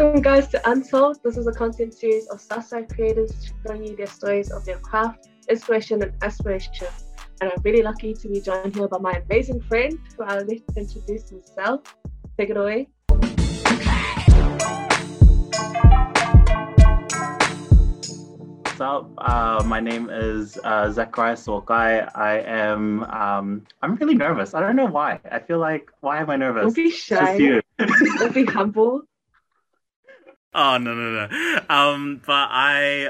Welcome, guys, to Untold. This is a content series of Southside creators showing you their stories of their craft, inspiration, and aspiration. And I'm really lucky to be joined here by my amazing friend, who I'll let introduce himself. Take it away. What's up? Uh, my name is uh, Zachariah Sorkai. I am. Um, I'm really nervous. I don't know why. I feel like why am I nervous? Don't be shy. you. Don't be humble. Oh no no no. Um, but I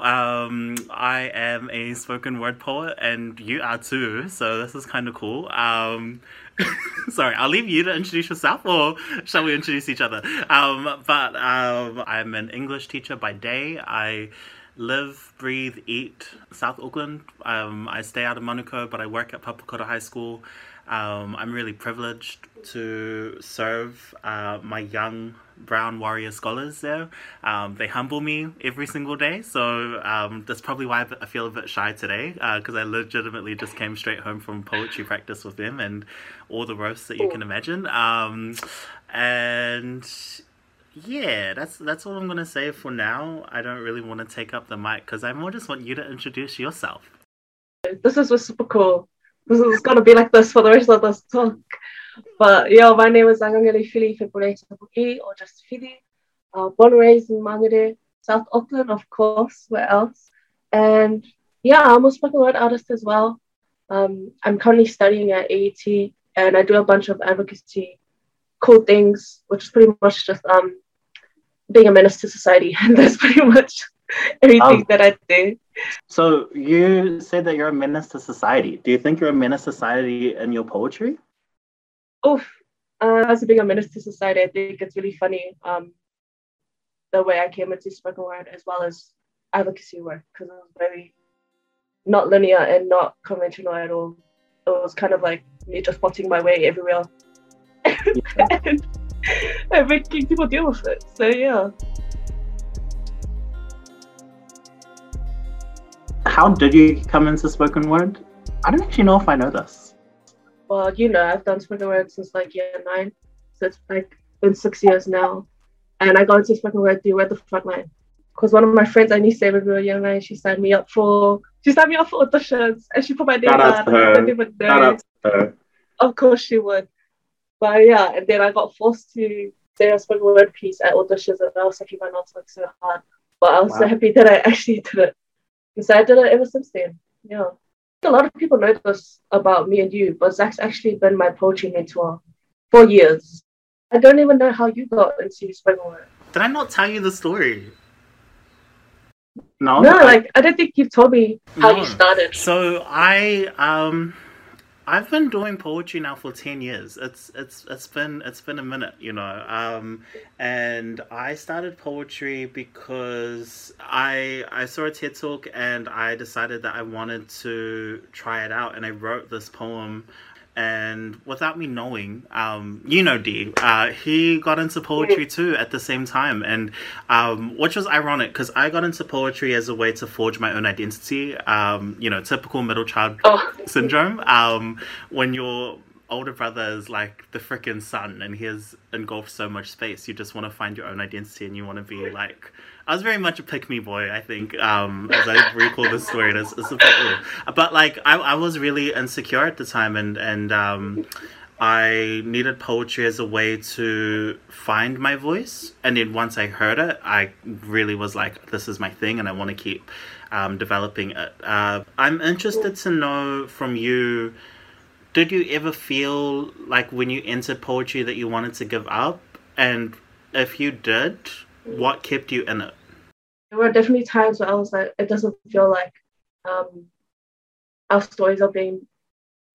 um I am a spoken word poet, and you are too. So this is kind of cool. Um, sorry, I'll leave you to introduce yourself, or shall we introduce each other? Um, but um, I'm an English teacher by day. I live, breathe, eat South Auckland. Um, I stay out of Manukau, but I work at Papakura High School. Um, I'm really privileged to serve uh, my young brown warrior scholars there. Um, they humble me every single day, so um, that's probably why I feel a bit shy today because I legitimately just came straight home from poetry practice with them and all the roasts that you can imagine. Um, and yeah, that's that's all I'm gonna say for now. I don't really want to take up the mic because I more just want you to introduce yourself. This is was super cool. This is gonna be like this for the rest of this talk. But yeah, my name is Angangeli Fili Fepuleta Puki, or just Fili. Uh, born and raised in Mangere, South Auckland, of course. Where else? And yeah, I'm a spoken word artist as well. Um, I'm currently studying at AUT, and I do a bunch of advocacy, cool things, which is pretty much just um, being a menace to society, and that's pretty much everything Um, that I do. So you say that you're a menace to society. Do you think you're a menace to society in your poetry? Oof. Uh, as a being a to society, I think it's really funny um, the way I came into spoken word as well as advocacy work because it was very not linear and not conventional at all. It was kind of like me just spotting my way everywhere and, and making people deal with it. So yeah. How did you come into spoken word? I don't actually know if I know this. Well, you know, I've done spoken word since like year nine, so it's like been six years now. And I got into spoken word through Read the Front Line. because one of my friends I knew say when we were year nine, she signed me up for she signed me up for auditions and she put my name out down. I didn't even know. Shout out to her. Of course she would. But yeah, and then I got forced to say a spoken word piece at auditions and I was like, my not work so hard. But I was so happy that I actually did it. And so I did it ever since then. Yeah. A lot of people know this about me and you, but Zach's actually been my poetry mentor for years. I don't even know how you got into spoken word. Did I not tell you the story? No, No, I- like I don't think you've told me how you started. So I um I've been doing poetry now for 10 years. It's it's it's been it's been a minute, you know. Um and I started poetry because I I saw a TED talk and I decided that I wanted to try it out and I wrote this poem and without me knowing, um, you know, D, uh, he got into poetry too at the same time, and um, which was ironic because I got into poetry as a way to forge my own identity. Um, you know, typical middle child Oh, syndrome. Um, when your older brother is like the freaking sun and he has engulfed so much space, you just want to find your own identity and you want to be like. I was very much a pick me boy, I think, um, as I recall this story. It's, it's. But like, I, I was really insecure at the time and, and um, I needed poetry as a way to find my voice. And then once I heard it, I really was like, this is my thing and I want to keep um, developing it. Uh, I'm interested to know from you did you ever feel like when you entered poetry that you wanted to give up? And if you did, what kept you in it? there were definitely times where I was like, it doesn't feel like um, our stories are being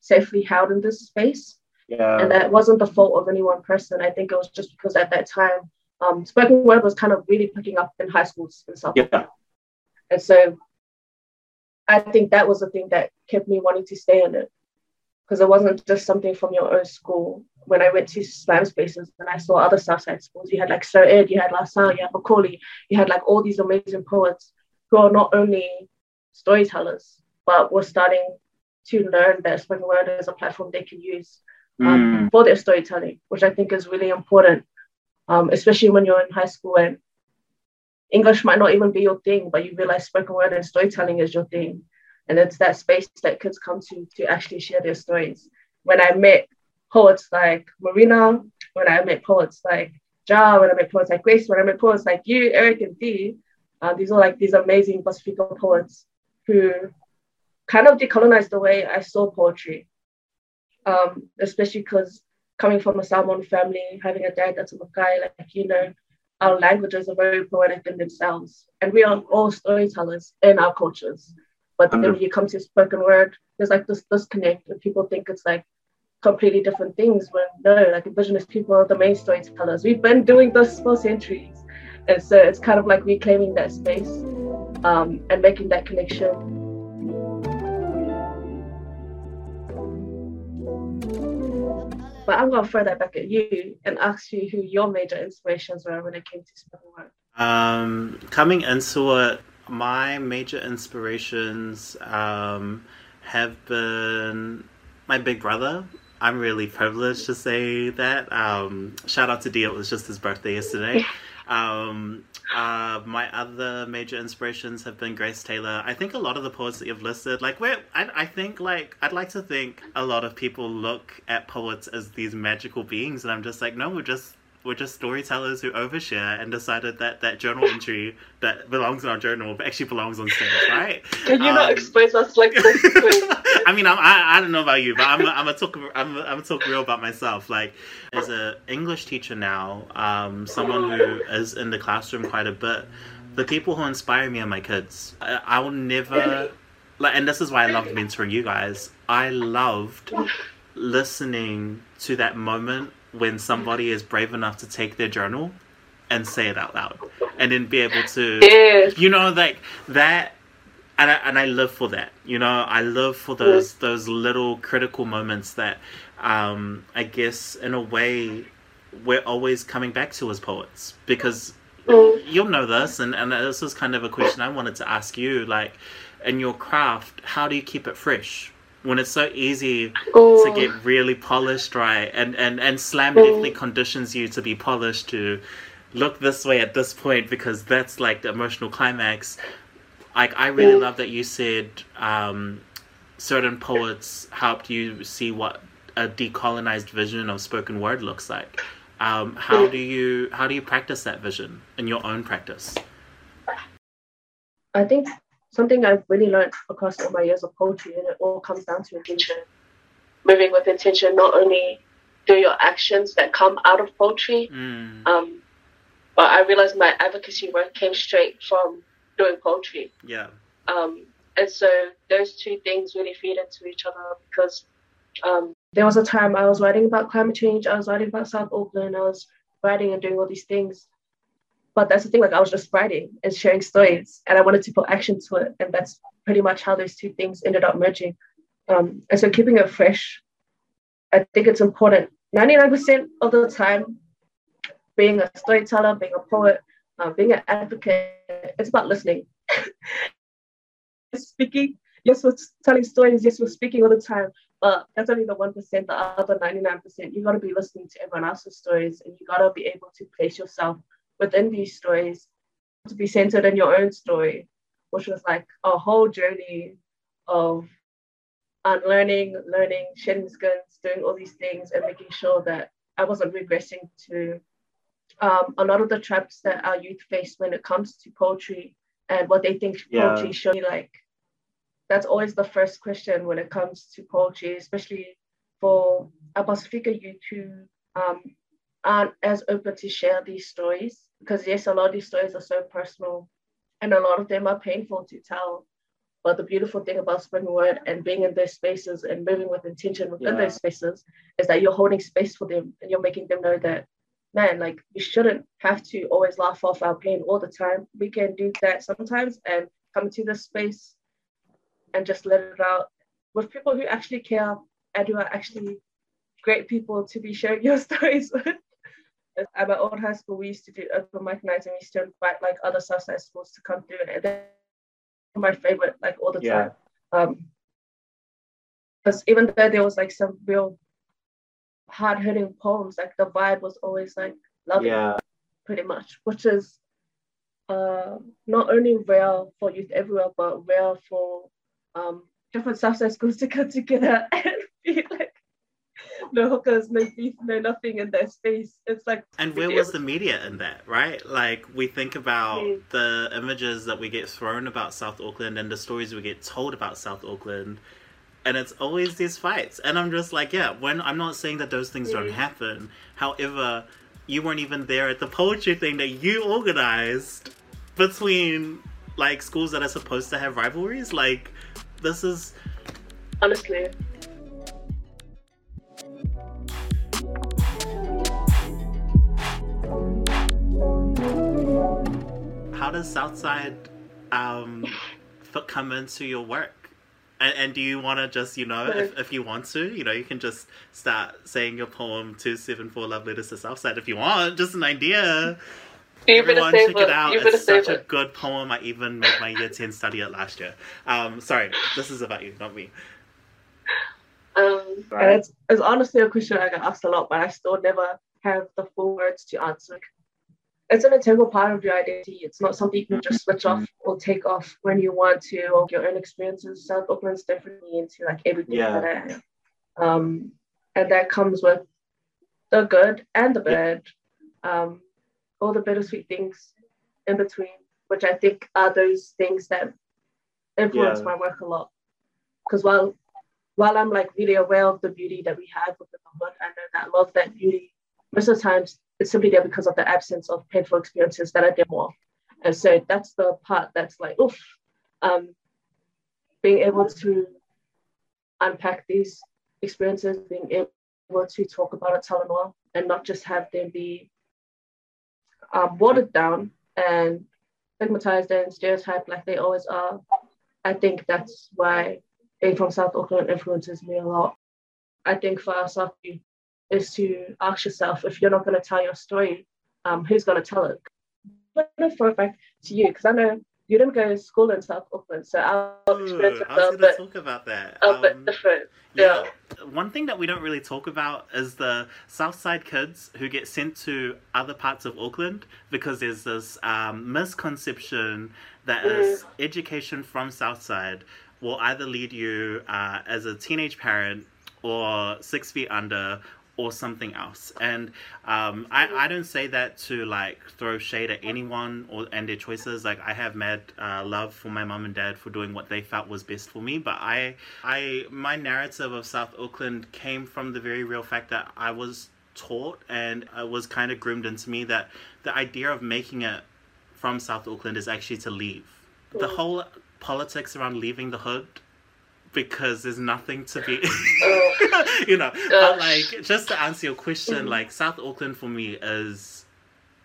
safely held in this space. yeah. and that wasn't the fault of any one person. I think it was just because at that time, um, spoken word was kind of really picking up in high schools and stuff. yeah. And so I think that was the thing that kept me wanting to stay in it. Because it wasn't just something from your own school. When I went to slam spaces and I saw other Southside schools, you had like Sir Ed, you had LaSalle, you had McAuley, you had like all these amazing poets who are not only storytellers, but were starting to learn that spoken word is a platform they can use um, Mm. for their storytelling, which I think is really important. um, especially when you're in high school and English might not even be your thing, but you realize spoken word and storytelling is your thing. And it's that space that kids come to to actually share their stories. When I met poets like Marina, when I met poets like Ja, when I met poets like Grace, when I met poets like you, Eric, and Dee, uh, these are like these amazing Pacifica poets who kind of decolonized the way I saw poetry. Um, especially because coming from a Samoan family, having a dad that's a Matai, like you know, our languages are very poetic in themselves, and we are all storytellers in our cultures. But then when you come to spoken word, there's like this disconnect, and people think it's like completely different things. When no, like indigenous people are the main storytellers. We've been doing this for centuries, and so it's kind of like reclaiming that space um, and making that connection. But I'm gonna throw that back at you and ask you who your major inspirations were when it came to spoken word. Um, coming into it, my major inspirations um, have been my big brother. I'm really privileged to say that. Um, shout out to Dio, it was just his birthday yesterday. Um, uh, my other major inspirations have been Grace Taylor. I think a lot of the poets that you've listed, like where I, I think like I'd like to think a lot of people look at poets as these magical beings, and I'm just like, no, we're just we're just storytellers who overshare and decided that that journal entry that belongs in our journal actually belongs on stage, right? Can you um, not expose us like this? I mean, I'm, I, I don't know about you, but I'm a, I'm a talk I'm a, I'm a talk real about myself. Like, as an English teacher now, um, someone who is in the classroom quite a bit, the people who inspire me are my kids. I, I will never like, and this is why I loved mentoring you guys. I loved listening to that moment when somebody is brave enough to take their journal and say it out loud and then be able to you know like that and I, and I live for that you know I live for those yeah. those little critical moments that um I guess in a way we're always coming back to as poets because mm. you'll know this and, and this is kind of a question I wanted to ask you like in your craft how do you keep it fresh when it's so easy oh. to get really polished right and and and slam oh. definitely conditions you to be polished to look this way at this point because that's like the emotional climax like i really oh. love that you said um, certain poets helped you see what a decolonized vision of spoken word looks like um, how do you how do you practice that vision in your own practice i think something I've really learned across all my years of poetry, and it all comes down to intention. Moving with intention, not only do your actions that come out of poetry, mm. um, but I realized my advocacy work came straight from doing poetry. Yeah. Um, and so those two things really feed into each other because um, there was a time I was writing about climate change, I was writing about South Auckland, I was writing and doing all these things. But that's the thing, like I was just writing and sharing stories and I wanted to put action to it. And that's pretty much how those two things ended up merging. Um, and so keeping it fresh, I think it's important. 99% of the time, being a storyteller, being a poet, uh, being an advocate, it's about listening. speaking, yes, we're telling stories, yes, we're speaking all the time, but that's only the 1%, the other 99%. You got to be listening to everyone else's stories and you got to be able to place yourself within these stories to be centered in your own story, which was like a whole journey of unlearning, learning, shedding skins, doing all these things, and making sure that I wasn't regressing to um, a lot of the traps that our youth face when it comes to poetry and what they think yeah. poetry should be like. That's always the first question when it comes to poetry, especially for a Pacifica youth who um, aren't as open to share these stories because yes, a lot of these stories are so personal and a lot of them are painful to tell. But the beautiful thing about spoken word and being in those spaces and moving with intention within yeah. those spaces is that you're holding space for them and you're making them know that, man, like we shouldn't have to always laugh off our pain all the time. We can do that sometimes and come to this space and just let it out with people who actually care and who are actually great people to be sharing your stories with at my old high school, we used to do open mic nights and we used to invite like other Southside schools to come through. And they're my favorite, like all the yeah. time. Um, because even though there was like some real hard hitting poems, like the vibe was always like love Yeah. pretty much, which is uh, not only rare for youth everywhere, but rare for um, different Southside schools to come together and be like, no hookers, no beef, no nothing in their space. It's like, And where was the media in that, right? Like we think about Mm. the images that we get thrown about South Auckland and the stories we get told about South Auckland, and it's always these fights. And I'm just like, yeah, when I'm not saying that those things don't Mm. happen. However, you weren't even there at the poetry thing that you organized between like schools that are supposed to have rivalries. Like this is honestly, how does Southside um, come into your work? And, and do you want to just, you know, if, if you want to, you know, you can just start saying your poem 274 Love Letters to Southside if you want, just an idea. you better Everyone save check it it. out. You better It's save such a good poem. I even made my year 10 study it last year. Um, sorry, this is about you, not me. Um, Right. and it's, it's honestly a question I get asked a lot, but I still never have the full words to answer. It's an integral part of your identity. It's not something you can just switch off or take off when you want to, or your own experiences. South Auckland's definitely into like everything Yeah. that I. Um, and that comes with the good and the bad, um, all the bittersweet things in between, which I think are those things that influence Yeah. my work a lot. Because while while I'm like really aware of the beauty that we have within the hood, I know that a lot of that beauty, most of the times, it's simply there because of the absence of painful experiences that are there more. And so that's the part that's like, oof, um, being able to unpack these experiences, being able to talk about it, tell them all, and not just have them be um, watered down and stigmatized and stereotyped like they always are. I think that's why being from South Auckland influences me a lot. I think for ourselves is to ask yourself if you're not going to tell your story, um, who's going to tell it? But I'm it back to you because I know you didn't go to school in South Auckland, so our Ooh, experiences I a was going bit, to talk about that. a bit Um, different. Yeah. One thing that we don't really talk about is the Southside kids who get sent to other parts of Auckland because there's this um, misconception that is education from Southside will either lead you uh, as a teenage parent or six feet under or something else. And um, I, I don't say that to like throw shade at anyone or and their choices. Like I have mad uh, love for my mum and dad for doing what they felt was best for me. But I I my narrative of South Auckland came from the very real fact that I was taught and it was kind of groomed into me that the idea of making it from South Auckland is actually to leave. The Mm. whole politics around leaving the hood because there's nothing to be you know but like just to answer your question Mhm. like south auckland for me is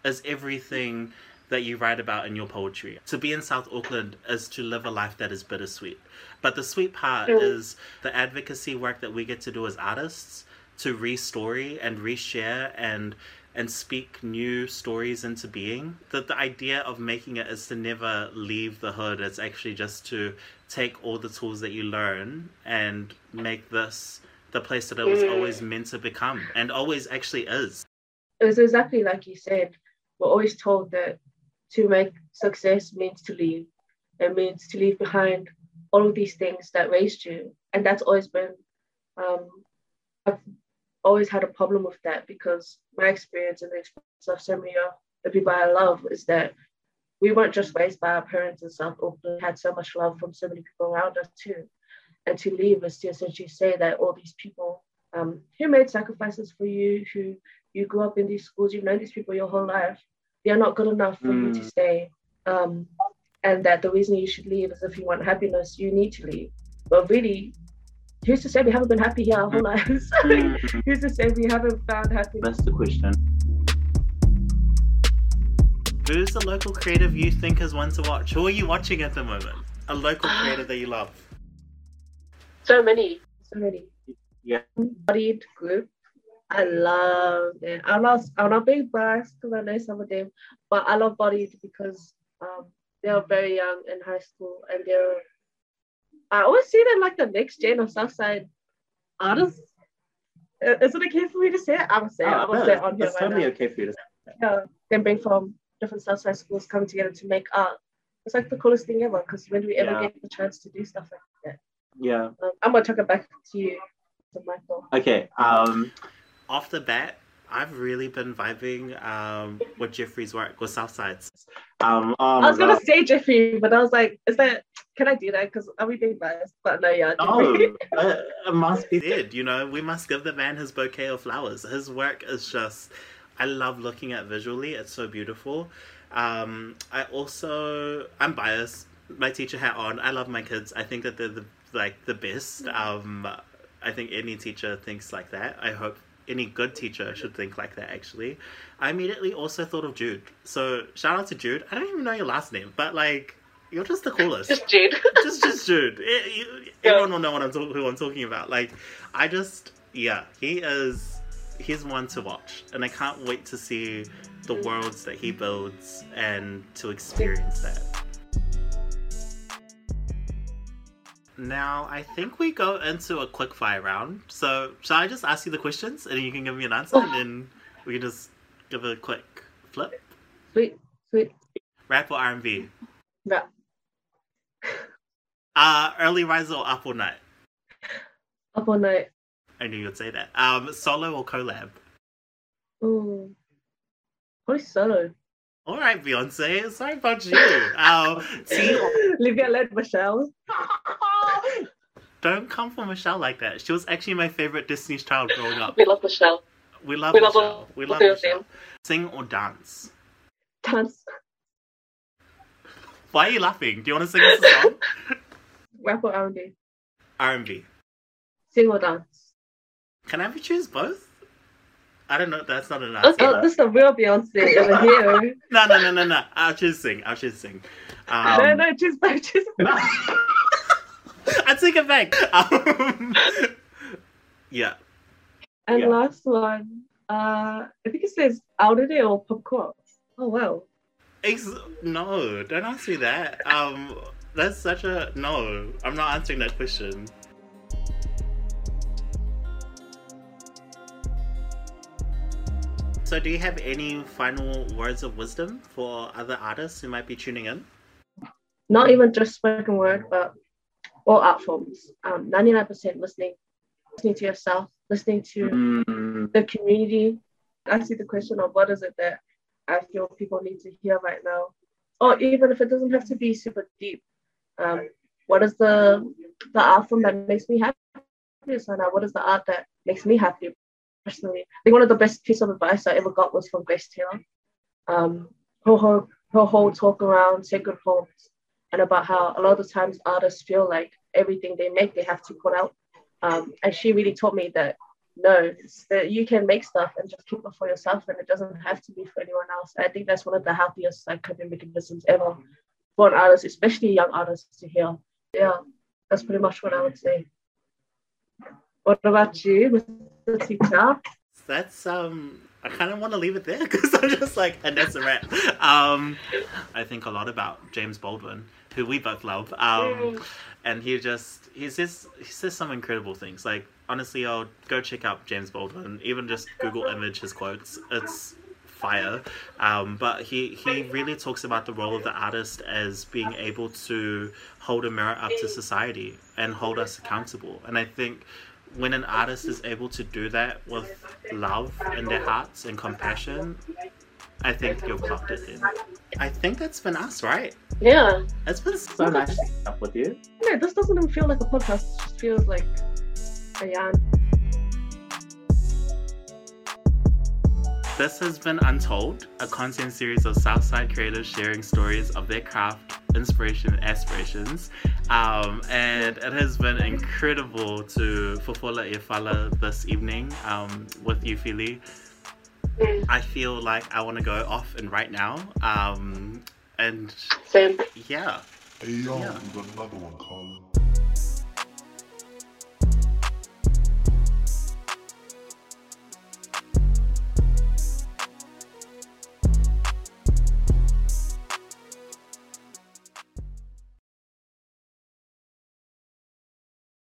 is everything that you write about in your poetry to be in south auckland is to live a life that is bittersweet but the sweet part Mm. is the advocacy work that we get to do as artists to re-story and reshare and and speak new stories into being that the idea of making it is to never leave the hood it's actually just to take all the tools that you learn and make this the place that it was Mm. always meant to become and always actually is It was exactly like you said. We're always told that to make success means to leave. It means to leave behind all of these things that raised you. And that's always been, um, always had a problem with that because my experience and the experience of so many of the people I love is that we weren't just raised by our parents and stuff, Auckland, we had so much love from so many people around us too. And to leave is to essentially say that all these people um, who made sacrifices for you, who you grew up in these schools, you've known these people your whole life, they're not good enough for you to Mm. stay. Um, and that the reason you should leave is if you want happiness, you need to leave. But really, who's to say we haven't been happy here our whole lives? Mm, who's to say we haven't found happiness? That's the question. who's the local creative you think is one to watch who are you watching at the moment a local creator that you love So many, so many. Yeah. Bodied group. I love it. I'm not, I'm not being biased because I know some of them, but I love Bodied because um, they're very young in high school and they're, I always see them like the next gen of Southside artists. Is it okay for me to say it? I'm saying, I'm Oh, gonna no, say it on here it's right totally now. okay for you to say. yeah, them being from different Southside schools coming together to make art. It's like the coolest thing ever because when do we ever Yeah. get the chance to do stuff like that? Yeah. Um, I'm gonna talk it back to you, to Michael. Okay. Um. Off the bat, I've really been vibing um, with Jeffrey's work with Southsides. Um. Oh I was gonna God. say Jeffrey, but I was like, is that can I do that? Because are we being biased? But no, yeah. Jeffrey. Oh, uh, it must be. did. You know, we must give the man his bouquet of flowers. His work is just, I love looking at visually. It's so beautiful. Um, I also, I'm biased. My teacher hat on. I love my kids. I think that they're the like the best. Um, I think any teacher thinks like that. I hope any good teacher should think like that. Actually, I immediately also thought of Jude. So shout out to Jude. I don't even know your last name, but like you're just the coolest Just Jude. just just Jude. It- you- everyone will know what I'm talk- who I'm talking about. Like, I just yeah, he is he's one to watch, and I can't wait to see the worlds that he builds and to experience that. Now, I think we go into a quick fire round. So, shall I just ask you the questions and you can give me an answer, and then we can just give a quick flip? Sweet, sweet. Rap or R&B? Rap. Uh, early riser or up all night? Up all night. I knew you'd say that. Um, solo or collab? Ooh. Probably solo. All right, Beyonce. Sorry about you. Um, tea or- Livia led Michelle. don't come for Michelle like that. She was actually my favorite Disney's child growing up. We love Michelle. We love we love Michelle. all- we love Michelle. Sing or dance? Dance. Why are you laughing? Do you want to sing us a song? Rap or R&B. R&B. Sing or dance. Can I choose both? I don't know. That's not an answer. oh, this is the real Beyonce over here. No, no, no, no, no. I'll choose sing. I'll choose sing. Um, no, no, choose both. Choose both. I take it back. Um, yeah. And Yeah. last one, uh, I think it says Audity or Popcorn. Oh, wow. Ex- no, don't ask me that. Um, that's such a no. I'm not answering that question. So, do you have any final words of wisdom for other artists who might be tuning in? Not even just spoken word, but all art forms. Um, 99% listening. Listening to yourself, listening to Mm, the community. Ask you the question of what is it that I feel people need to hear right now, or even if it doesn't have to be super deep. Um, what is the the art form that makes me happy right now? What is the art that makes me happy personally? I think one of the best piece of advice I ever got was from Grace Taylor. Um, her whole her whole talk around sacred poems and about how a lot of times artists feel like everything they make they have to put out. Um, and she really taught me that no, that you can make stuff and just keep it for yourself, and it doesn't have to be for anyone else. I think that's one of the healthiest like coping mechanisms ever for an artist, especially young artists, to hear. Yeah, that's pretty much what I would say. What about you, Mr. Teacher? That's um. I kind of want to leave it there because I'm just like, and that's a wrap. Um, I think a lot about James Baldwin, who we both love. Um, and he just he says he says some incredible things. Like honestly, I'll go check out James Baldwin. Even just Google image his quotes. It's fire. Um, but he he really talks about the role of the artist as being able to hold a mirror up to society and hold us accountable. And I think when an artist is able to do that with love in their hearts and compassion, I think you've clocked it in. I think that's been us, right? Yeah. It's been so nice to up with you. No, this doesn't even feel like a podcast. It just feels like a yarn. This has been Untold, a content series of Southside creators sharing stories of their craft, inspiration, and aspirations. Um, and it has been incredible to fulfill Ifala this evening um, with you, Fili. I feel like I want to go off and right now. Um, and Same. yeah. Hey yo, Yeah. we got another one, Colin.